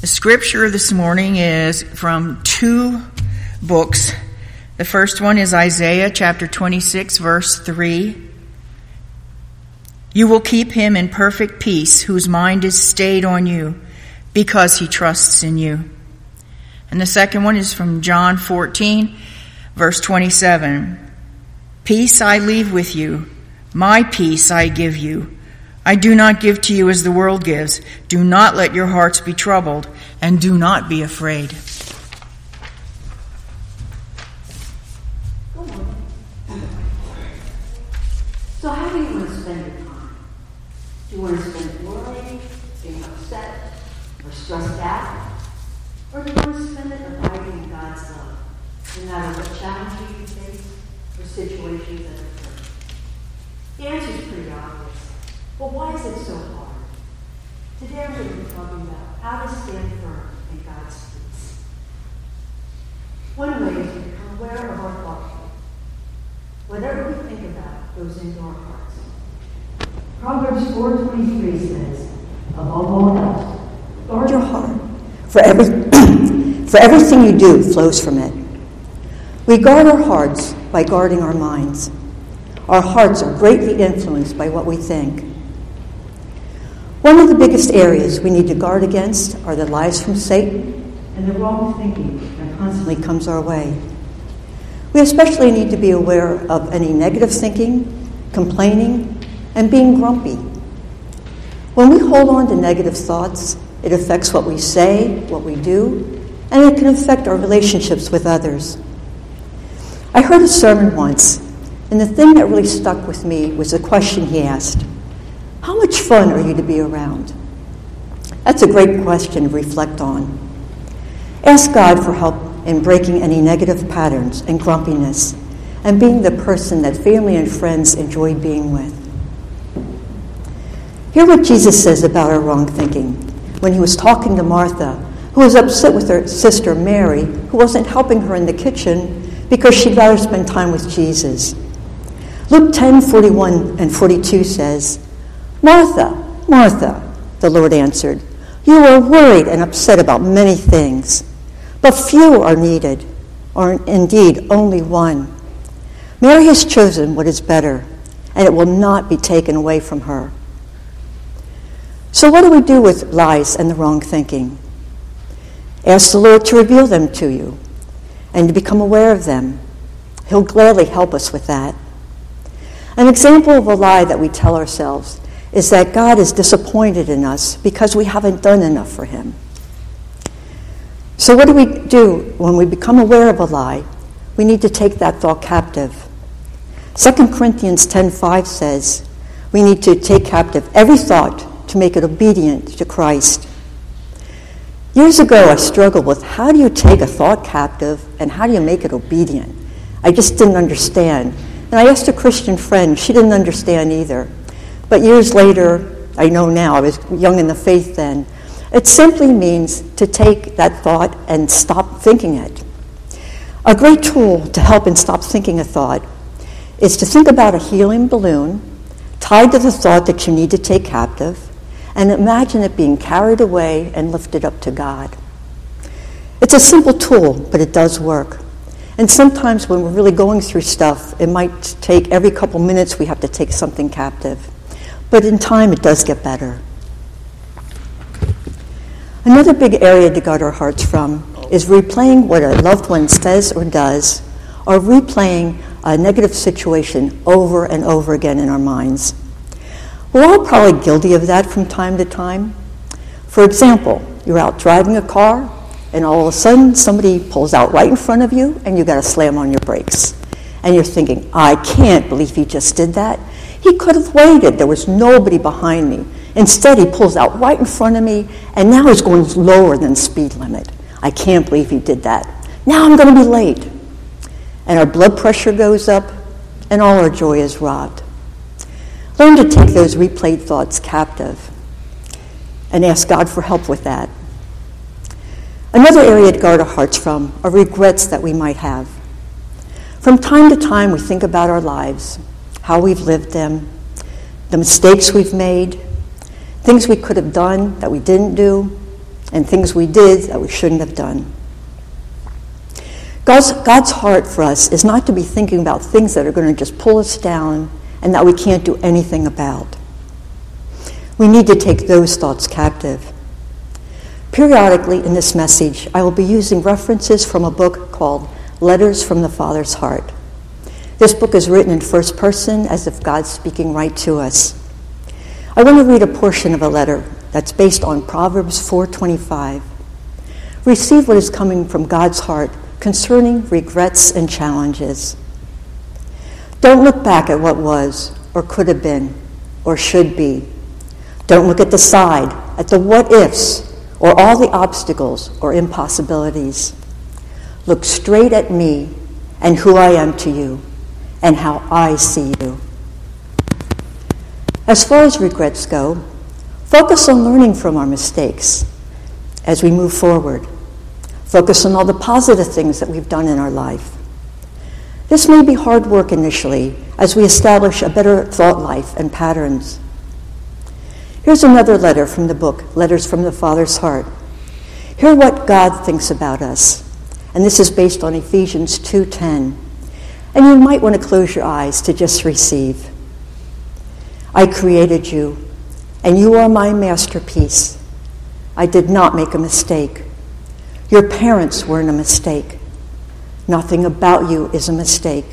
The scripture this morning is from two books. The first one is Isaiah chapter 26, verse 3. You will keep him in perfect peace, whose mind is stayed on you, because he trusts in you. And the second one is from John 14, verse 27. Peace I leave with you, my peace I give you. I do not give to you as the world gives. Do not let your hearts be troubled, and do not be afraid. So how do you want to spend your time? Do you want to spend it worrying, being upset, or stressed out? Or do you want to spend it abiding in God's love, no matter what challenges you face or situations that occur? The answer is pretty obvious. But why is it so hard? Today I'm going to be talking about how to stand firm in God's peace. One way is to become aware of our thought life. Whatever we think about goes into our hearts. Proverbs 4.23 says, Above all else, guard your heart, for, every, for everything you do flows from it. We guard our hearts by guarding our minds. Our hearts are greatly influenced by what we think. One of the biggest areas we need to guard against are the lies from Satan and the wrong thinking that constantly comes our way. We especially need to be aware of any negative thinking, complaining, and being grumpy. When we hold on to negative thoughts, it affects what we say, what we do, and it can affect our relationships with others. I heard a sermon once, and the thing that really stuck with me was the question he asked How much fun are you to be around? That's a great question to reflect on. Ask God for help in breaking any negative patterns and grumpiness and being the person that family and friends enjoy being with. Hear what Jesus says about our wrong thinking when he was talking to Martha, who was upset with her sister Mary, who wasn't helping her in the kitchen because she'd rather spend time with Jesus. Luke 10 41 and 42 says, Martha, Martha, the Lord answered, you are worried and upset about many things, but few are needed, or indeed only one. Mary has chosen what is better, and it will not be taken away from her. So, what do we do with lies and the wrong thinking? Ask the Lord to reveal them to you and to become aware of them. He'll gladly help us with that. An example of a lie that we tell ourselves is that God is disappointed in us because we haven't done enough for Him. So, what do we do when we become aware of a lie? We need to take that thought captive. 2 Corinthians 10:5 says, we need to take captive every thought to make it obedient to Christ. Years ago, I struggled with how do you take a thought captive and how do you make it obedient? I just didn't understand. And I asked a Christian friend, she didn't understand either. But years later, I know now, I was young in the faith then, it simply means to take that thought and stop thinking it. A great tool to help in stop thinking a thought is to think about a helium balloon tied to the thought that you need to take captive and imagine it being carried away and lifted up to God. It's a simple tool, but it does work. And sometimes when we're really going through stuff, it might take every couple minutes we have to take something captive. But in time, it does get better. Another big area to guard our hearts from is replaying what a loved one says or does, or replaying a negative situation over and over again in our minds. We're all probably guilty of that from time to time. For example, you're out driving a car, and all of a sudden somebody pulls out right in front of you, and you got to slam on your brakes. And you're thinking, I can't believe he just did that. He could have waited. There was nobody behind me. Instead, he pulls out right in front of me, and now he's going lower than speed limit. I can't believe he did that. Now I'm going to be late. And our blood pressure goes up, and all our joy is robbed. Learn to take those replayed thoughts captive and ask God for help with that. Another area to guard our hearts from are regrets that we might have. From time to time, we think about our lives, how we've lived them, the mistakes we've made, things we could have done that we didn't do, and things we did that we shouldn't have done. God's, God's heart for us is not to be thinking about things that are going to just pull us down and that we can't do anything about. We need to take those thoughts captive. Periodically in this message, I will be using references from a book called Letters from the Father's Heart. This book is written in first person as if God's speaking right to us. I want to read a portion of a letter that's based on Proverbs 4:25. Receive what is coming from God's heart concerning regrets and challenges. Don't look back at what was or could have been or should be. Don't look at the side, at the what ifs or all the obstacles or impossibilities. Look straight at me and who I am to you and how I see you. As far as regrets go, focus on learning from our mistakes as we move forward. Focus on all the positive things that we've done in our life. This may be hard work initially as we establish a better thought life and patterns. Here's another letter from the book, Letters from the Father's Heart. Hear what God thinks about us. And this is based on Ephesians 2:10. And you might want to close your eyes to just receive. I created you, and you are my masterpiece. I did not make a mistake. Your parents weren't a mistake. Nothing about you is a mistake.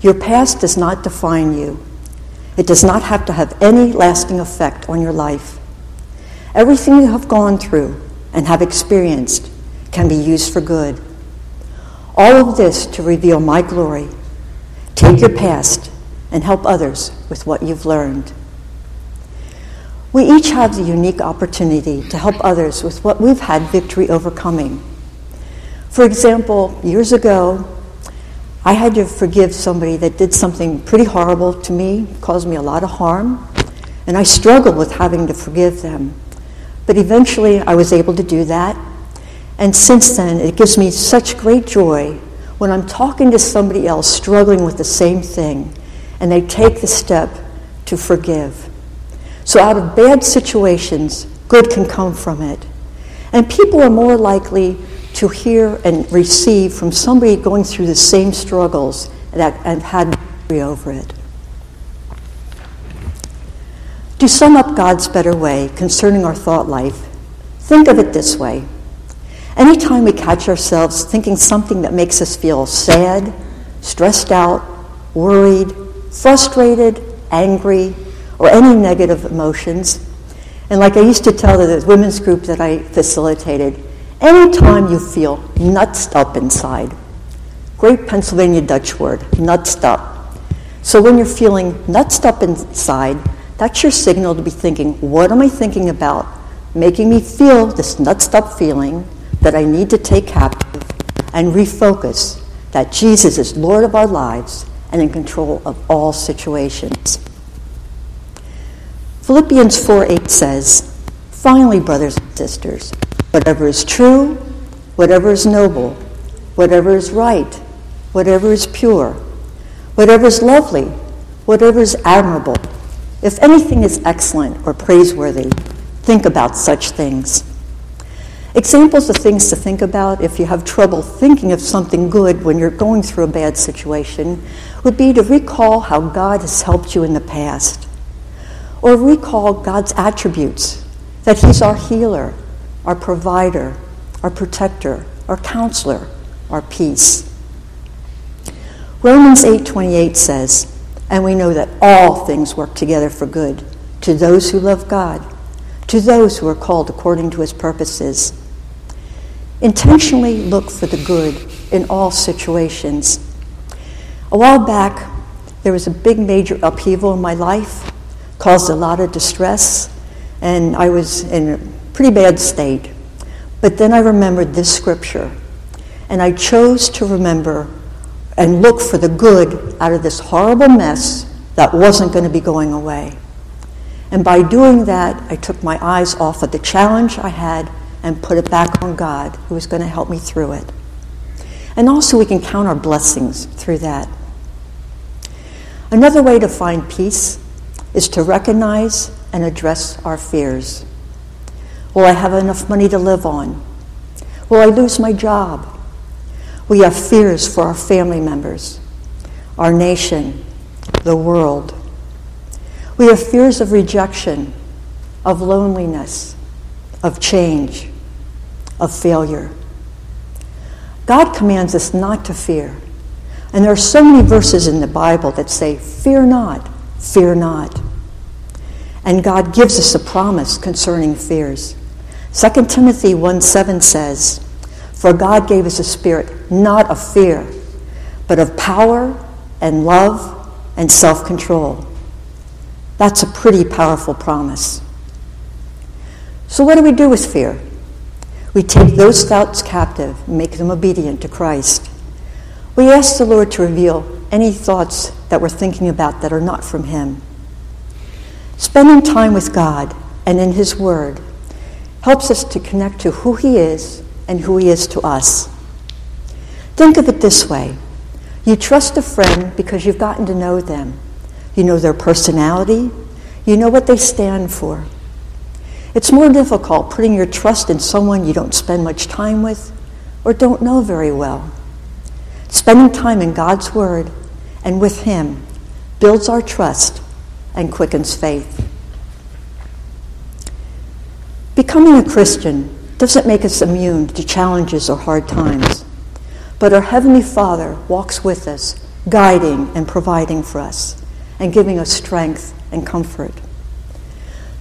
Your past does not define you. It does not have to have any lasting effect on your life. Everything you have gone through and have experienced can be used for good. All of this to reveal my glory. Take your past and help others with what you've learned. We each have the unique opportunity to help others with what we've had victory overcoming. For example, years ago, I had to forgive somebody that did something pretty horrible to me, caused me a lot of harm, and I struggled with having to forgive them. But eventually I was able to do that. And since then, it gives me such great joy when I'm talking to somebody else struggling with the same thing and they take the step to forgive. So, out of bad situations, good can come from it. And people are more likely to hear and receive from somebody going through the same struggles that, and had victory over it. To sum up God's better way concerning our thought life, think of it this way. Anytime we catch ourselves thinking something that makes us feel sad, stressed out, worried, frustrated, angry, or any negative emotions, and like I used to tell the women's group that I facilitated, Anytime you feel nuts up inside, great Pennsylvania Dutch word, nuts up. So when you're feeling nuts up inside, that's your signal to be thinking, what am I thinking about? Making me feel this nuts up feeling that I need to take captive and refocus that Jesus is Lord of our lives and in control of all situations. Philippians 4 8 says, Finally, brothers and sisters, whatever is true, whatever is noble, whatever is right, whatever is pure, whatever is lovely, whatever is admirable, if anything is excellent or praiseworthy, think about such things. Examples of things to think about if you have trouble thinking of something good when you're going through a bad situation would be to recall how God has helped you in the past, or recall God's attributes that He's our healer, our provider, our protector, our counselor, our peace. Romans 8:28 says, "And we know that all things work together for good to those who love God, to those who are called according to his purposes." Intentionally look for the good in all situations. A while back, there was a big major upheaval in my life, caused a lot of distress, and I was in a pretty bad state. But then I remembered this scripture, and I chose to remember and look for the good out of this horrible mess that wasn't going to be going away. And by doing that, I took my eyes off of the challenge I had and put it back on God, who was going to help me through it. And also, we can count our blessings through that. Another way to find peace is to recognize and address our fears. Will I have enough money to live on? Will I lose my job? We have fears for our family members, our nation, the world. We have fears of rejection, of loneliness, of change, of failure. God commands us not to fear. And there are so many verses in the Bible that say, Fear not, fear not. And God gives us a promise concerning fears. 2 Timothy 1 7 says, For God gave us a spirit not of fear, but of power and love and self control. That's a pretty powerful promise. So, what do we do with fear? We take those thoughts captive, make them obedient to Christ. We ask the Lord to reveal any thoughts that we're thinking about that are not from Him. Spending time with God and in His Word helps us to connect to who He is and who He is to us. Think of it this way you trust a friend because you've gotten to know them. You know their personality, you know what they stand for. It's more difficult putting your trust in someone you don't spend much time with or don't know very well. Spending time in God's Word and with Him builds our trust and quickens faith. Becoming a Christian doesn't make us immune to challenges or hard times, but our Heavenly Father walks with us, guiding and providing for us, and giving us strength and comfort.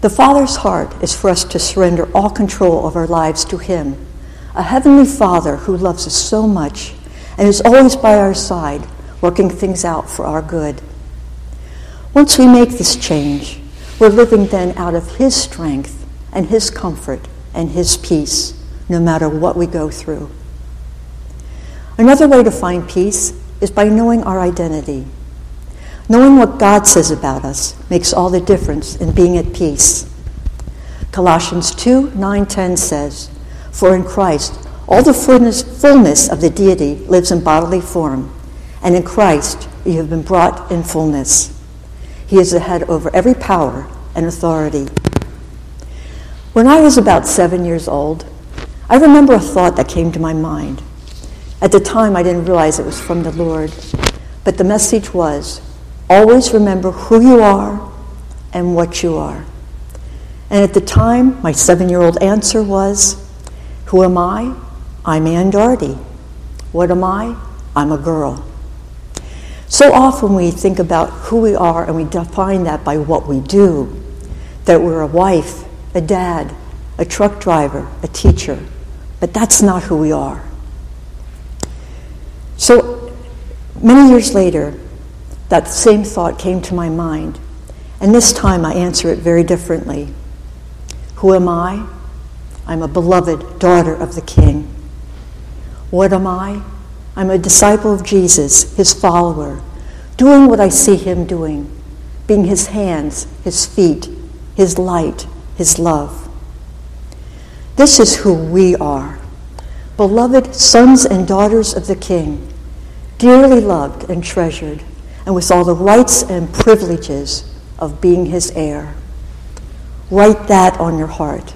The Father's heart is for us to surrender all control of our lives to Him, a Heavenly Father who loves us so much and is always by our side, working things out for our good. Once we make this change, we're living then out of His strength and His comfort and His peace, no matter what we go through. Another way to find peace is by knowing our identity. Knowing what God says about us makes all the difference in being at peace. Colossians 2 9 10 says, For in Christ all the fullness, of the deity lives in bodily form, and in Christ you have been brought in fullness. He is the head over every power and authority. When I was about seven years old, I remember a thought that came to my mind. At the time, I didn't realize it was from the Lord, but the message was Always remember who you are and what you are. And at the time, my seven year old answer was, Who am I? I'm Ann Darty. What am I? I'm a girl. So often we think about who we are and we define that by what we do that we're a wife, a dad, a truck driver, a teacher. But that's not who we are. So many years later, that same thought came to my mind. And this time I answer it very differently. Who am I? I'm a beloved daughter of the King. What am I? I'm a disciple of Jesus, his follower, doing what I see him doing, being his hands, his feet, his light, his love. This is who we are beloved sons and daughters of the King, dearly loved and treasured and with all the rights and privileges of being his heir. Write that on your heart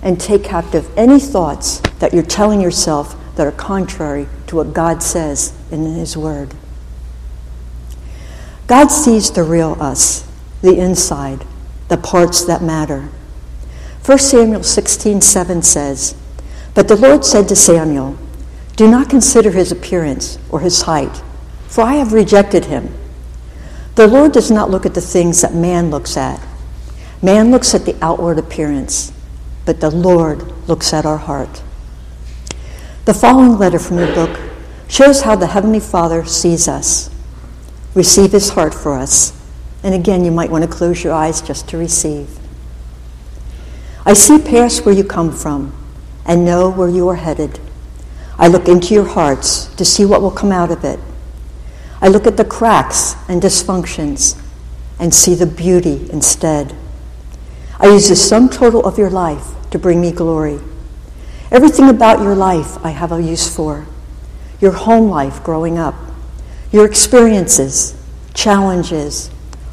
and take captive any thoughts that you're telling yourself that are contrary to what God says in his word. God sees the real us, the inside, the parts that matter. 1 Samuel 16 7 says, But the Lord said to Samuel, Do not consider his appearance or his height for I have rejected him. The Lord does not look at the things that man looks at. Man looks at the outward appearance, but the Lord looks at our heart. The following letter from the book shows how the Heavenly Father sees us. Receive his heart for us. And again, you might want to close your eyes just to receive. I see past where you come from and know where you are headed. I look into your hearts to see what will come out of it I look at the cracks and dysfunctions and see the beauty instead. I use the sum total of your life to bring me glory. Everything about your life I have a use for. Your home life growing up, your experiences, challenges,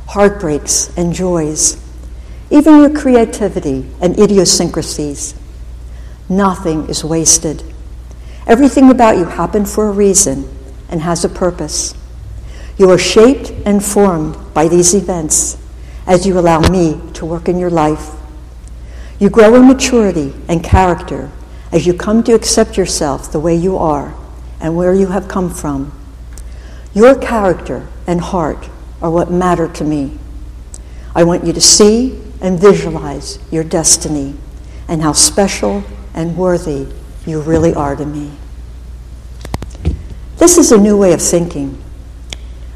heartbreaks, and joys. even your creativity and idiosyncrasies. Nothing is wasted. Everything about you happened for a reason and has a purpose. You are shaped and formed by these events as you allow me to work in your life. You grow in maturity and character as you come to accept yourself the way you are and where you have come from. Your character and heart are what matter to me. I want you to see and visualize your destiny and how special and worthy you really are to me. This is a new way of thinking.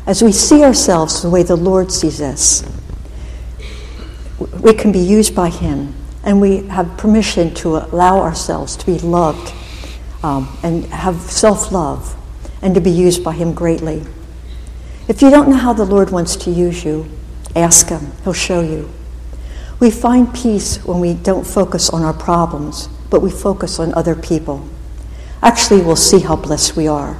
As we see ourselves the way the Lord sees us, we can be used by Him, and we have permission to allow ourselves to be loved um, and have self love and to be used by Him greatly. If you don't know how the Lord wants to use you, ask Him, He'll show you. We find peace when we don't focus on our problems, but we focus on other people. Actually, we'll see how blessed we are.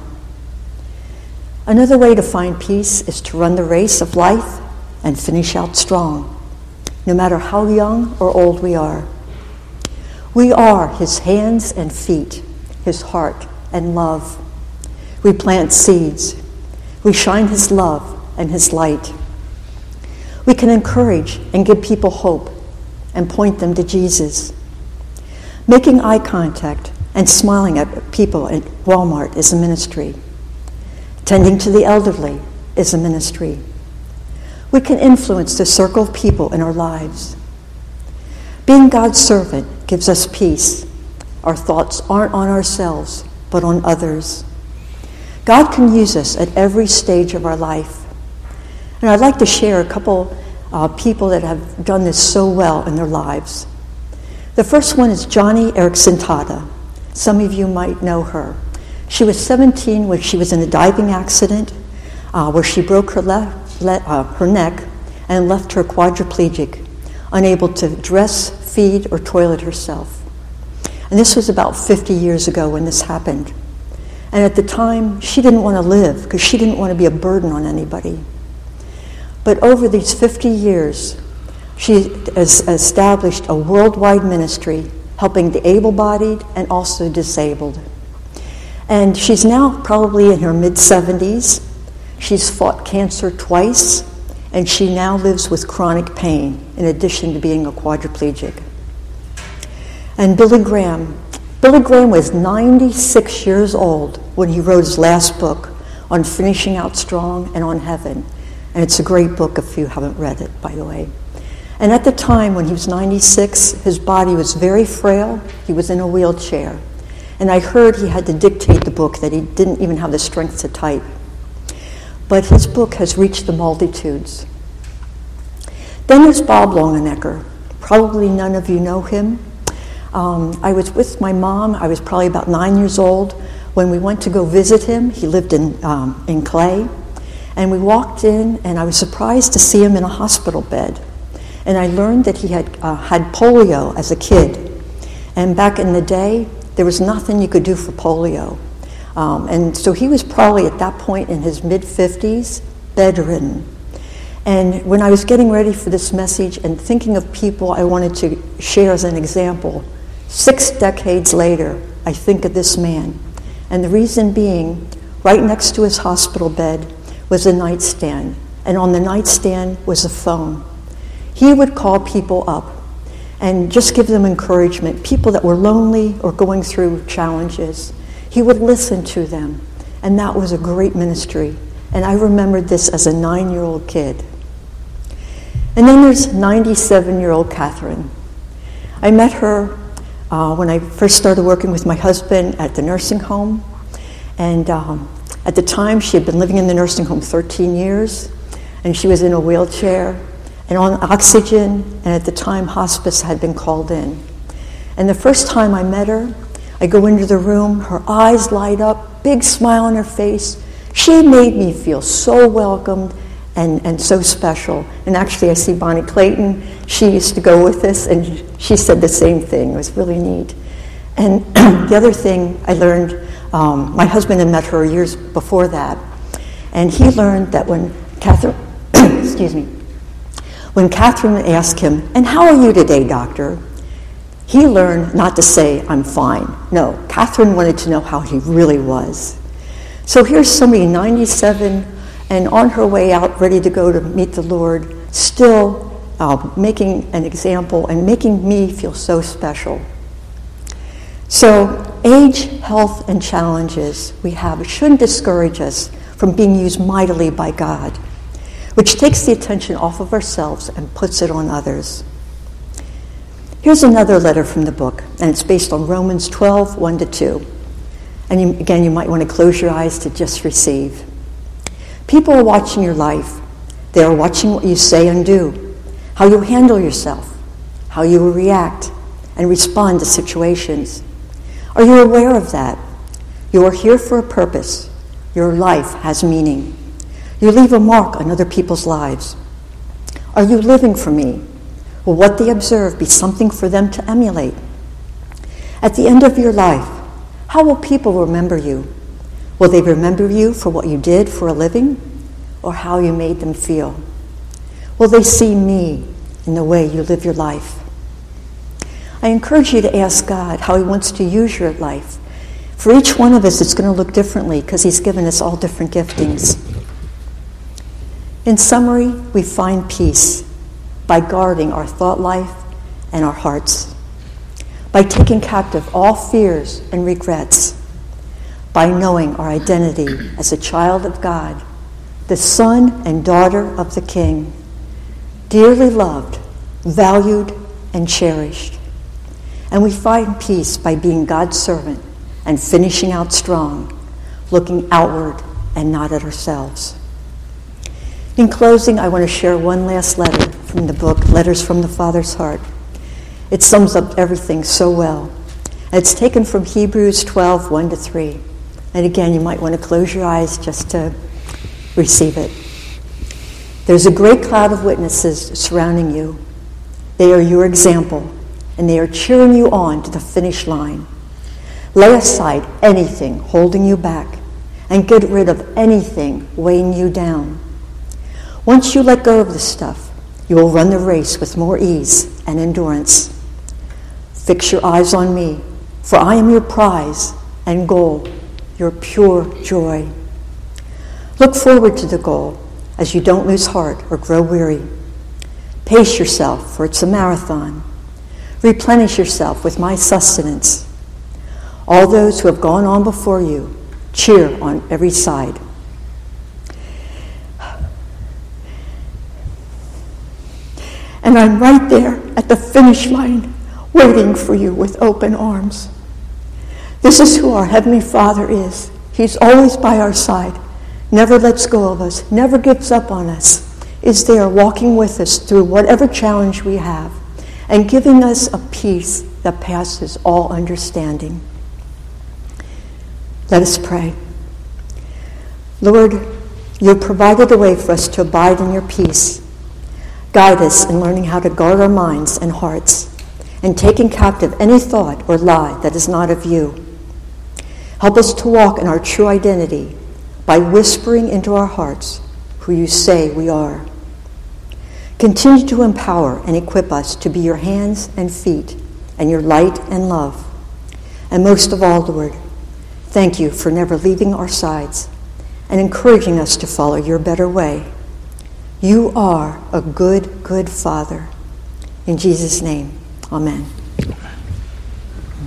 Another way to find peace is to run the race of life and finish out strong, no matter how young or old we are. We are His hands and feet, His heart and love. We plant seeds. We shine His love and His light. We can encourage and give people hope and point them to Jesus. Making eye contact and smiling at people at Walmart is a ministry. Tending to the elderly is a ministry. We can influence the circle of people in our lives. Being God's servant gives us peace. Our thoughts aren't on ourselves, but on others. God can use us at every stage of our life. And I'd like to share a couple uh, people that have done this so well in their lives. The first one is Joni Eareckson Tada. Some of you might know her. She was 17 when she was in a diving accident uh, where she broke her, le- uh, her neck and left her quadriplegic, unable to dress, feed, or toilet herself. And this was about 50 years ago when this happened. And at the time, she didn't want to live because she didn't want to be a burden on anybody. But over these 50 years, she has established a worldwide ministry helping the able bodied and also disabled. And she's now probably in her mid 70s. She's fought cancer twice, and she now lives with chronic pain in addition to being a quadriplegic. And Billy Graham. Billy Graham was 96 years old when he wrote his last book on finishing out strong and on heaven. And it's a great book if you haven't read it, by the way. And at the time when he was 96, his body was very frail. He was in a wheelchair. And I heard he had to dictate the book, that he didn't even have the strength to type. But his book has reached the multitudes. Then there's Bob Longenecker. Probably none of you know him. Um, I was with my mom. I was probably about nine years old when we went to go visit him. He lived in, um, in Clay. And we walked in, and I was surprised to see him in a hospital bed. And I learned that he had uh, had polio as a kid. And back in the day, there was nothing you could do for polio. Um, and so he was probably at that point in his mid 50s, bedridden. And when I was getting ready for this message and thinking of people I wanted to share as an example, six decades later, I think of this man. And the reason being, right next to his hospital bed was a nightstand, and on the nightstand was a phone. He would call people up and just give them encouragement, people that were lonely or going through challenges. He would listen to them, and that was a great ministry. And I remembered this as a nine year old kid. And then there's 97 year old Catherine. I met her uh, when I first started working with my husband at the nursing home. And um, at the time, she had been living in the nursing home 13 years, and she was in a wheelchair and on oxygen, and at the time, hospice had been called in. And the first time I met her, I go into the room, her eyes light up, big smile on her face. She made me feel so welcomed and, and so special. And actually, I see Bonnie Clayton. She used to go with us, and she said the same thing. It was really neat. And the other thing I learned, um, my husband had met her years before that, and he learned that when Catherine, excuse me, When Catherine asked him, And how are you today, doctor? He learned not to say, I'm fine. No, Catherine wanted to know how he really was. So here's somebody 97 and on her way out, ready to go to meet the Lord, still uh, making an example and making me feel so special. So, age, health, and challenges we have shouldn't discourage us from being used mightily by God, which takes the attention off of ourselves and puts it on others. Here's another letter from the book, and it's based on Romans 12, 1 to 2. And you, again, you might want to close your eyes to just receive. People are watching your life. They are watching what you say and do, how you handle yourself, how you react and respond to situations. Are you aware of that? You are here for a purpose. Your life has meaning. You leave a mark on other people's lives. Are you living for me? Will what they observe be something for them to emulate? At the end of your life, how will people remember you? Will they remember you for what you did for a living or how you made them feel? Will they see me in the way you live your life? I encourage you to ask God how He wants to use your life. For each one of us, it's going to look differently because He's given us all different giftings. In summary, we find peace by guarding our thought life and our hearts, by taking captive all fears and regrets, by knowing our identity as a child of God, the son and daughter of the King, dearly loved, valued, and cherished. And we find peace by being God's servant and finishing out strong, looking outward and not at ourselves. In closing, I want to share one last letter from the book, Letters from the Father's Heart. It sums up everything so well. it's taken from Hebrews 12, 1 to 3. And again, you might want to close your eyes just to receive it. There's a great cloud of witnesses surrounding you. They are your example, and they are cheering you on to the finish line. Lay aside anything holding you back and get rid of anything weighing you down. Once you let go of the stuff, you will run the race with more ease and endurance. Fix your eyes on me, for I am your prize and goal, your pure joy. Look forward to the goal as you don't lose heart or grow weary. Pace yourself, for it's a marathon. Replenish yourself with my sustenance. All those who have gone on before you cheer on every side. And I'm right there at the finish line, waiting for you with open arms. This is who our Heavenly Father is. He's always by our side, never lets go of us, never gives up on us, is there walking with us through whatever challenge we have, and giving us a peace that passes all understanding. Let us pray. Lord, you provided a way for us to abide in your peace Guide us in learning how to guard our minds and hearts and taking captive any thought or lie that is not of you. Help us to walk in our true identity by whispering into our hearts who you say we are. Continue to empower and equip us to be your hands and feet and your light and love. And most of all, Lord, thank you for never leaving our sides and encouraging us to follow your better way. You are a good, good Father. In Jesus' name, amen.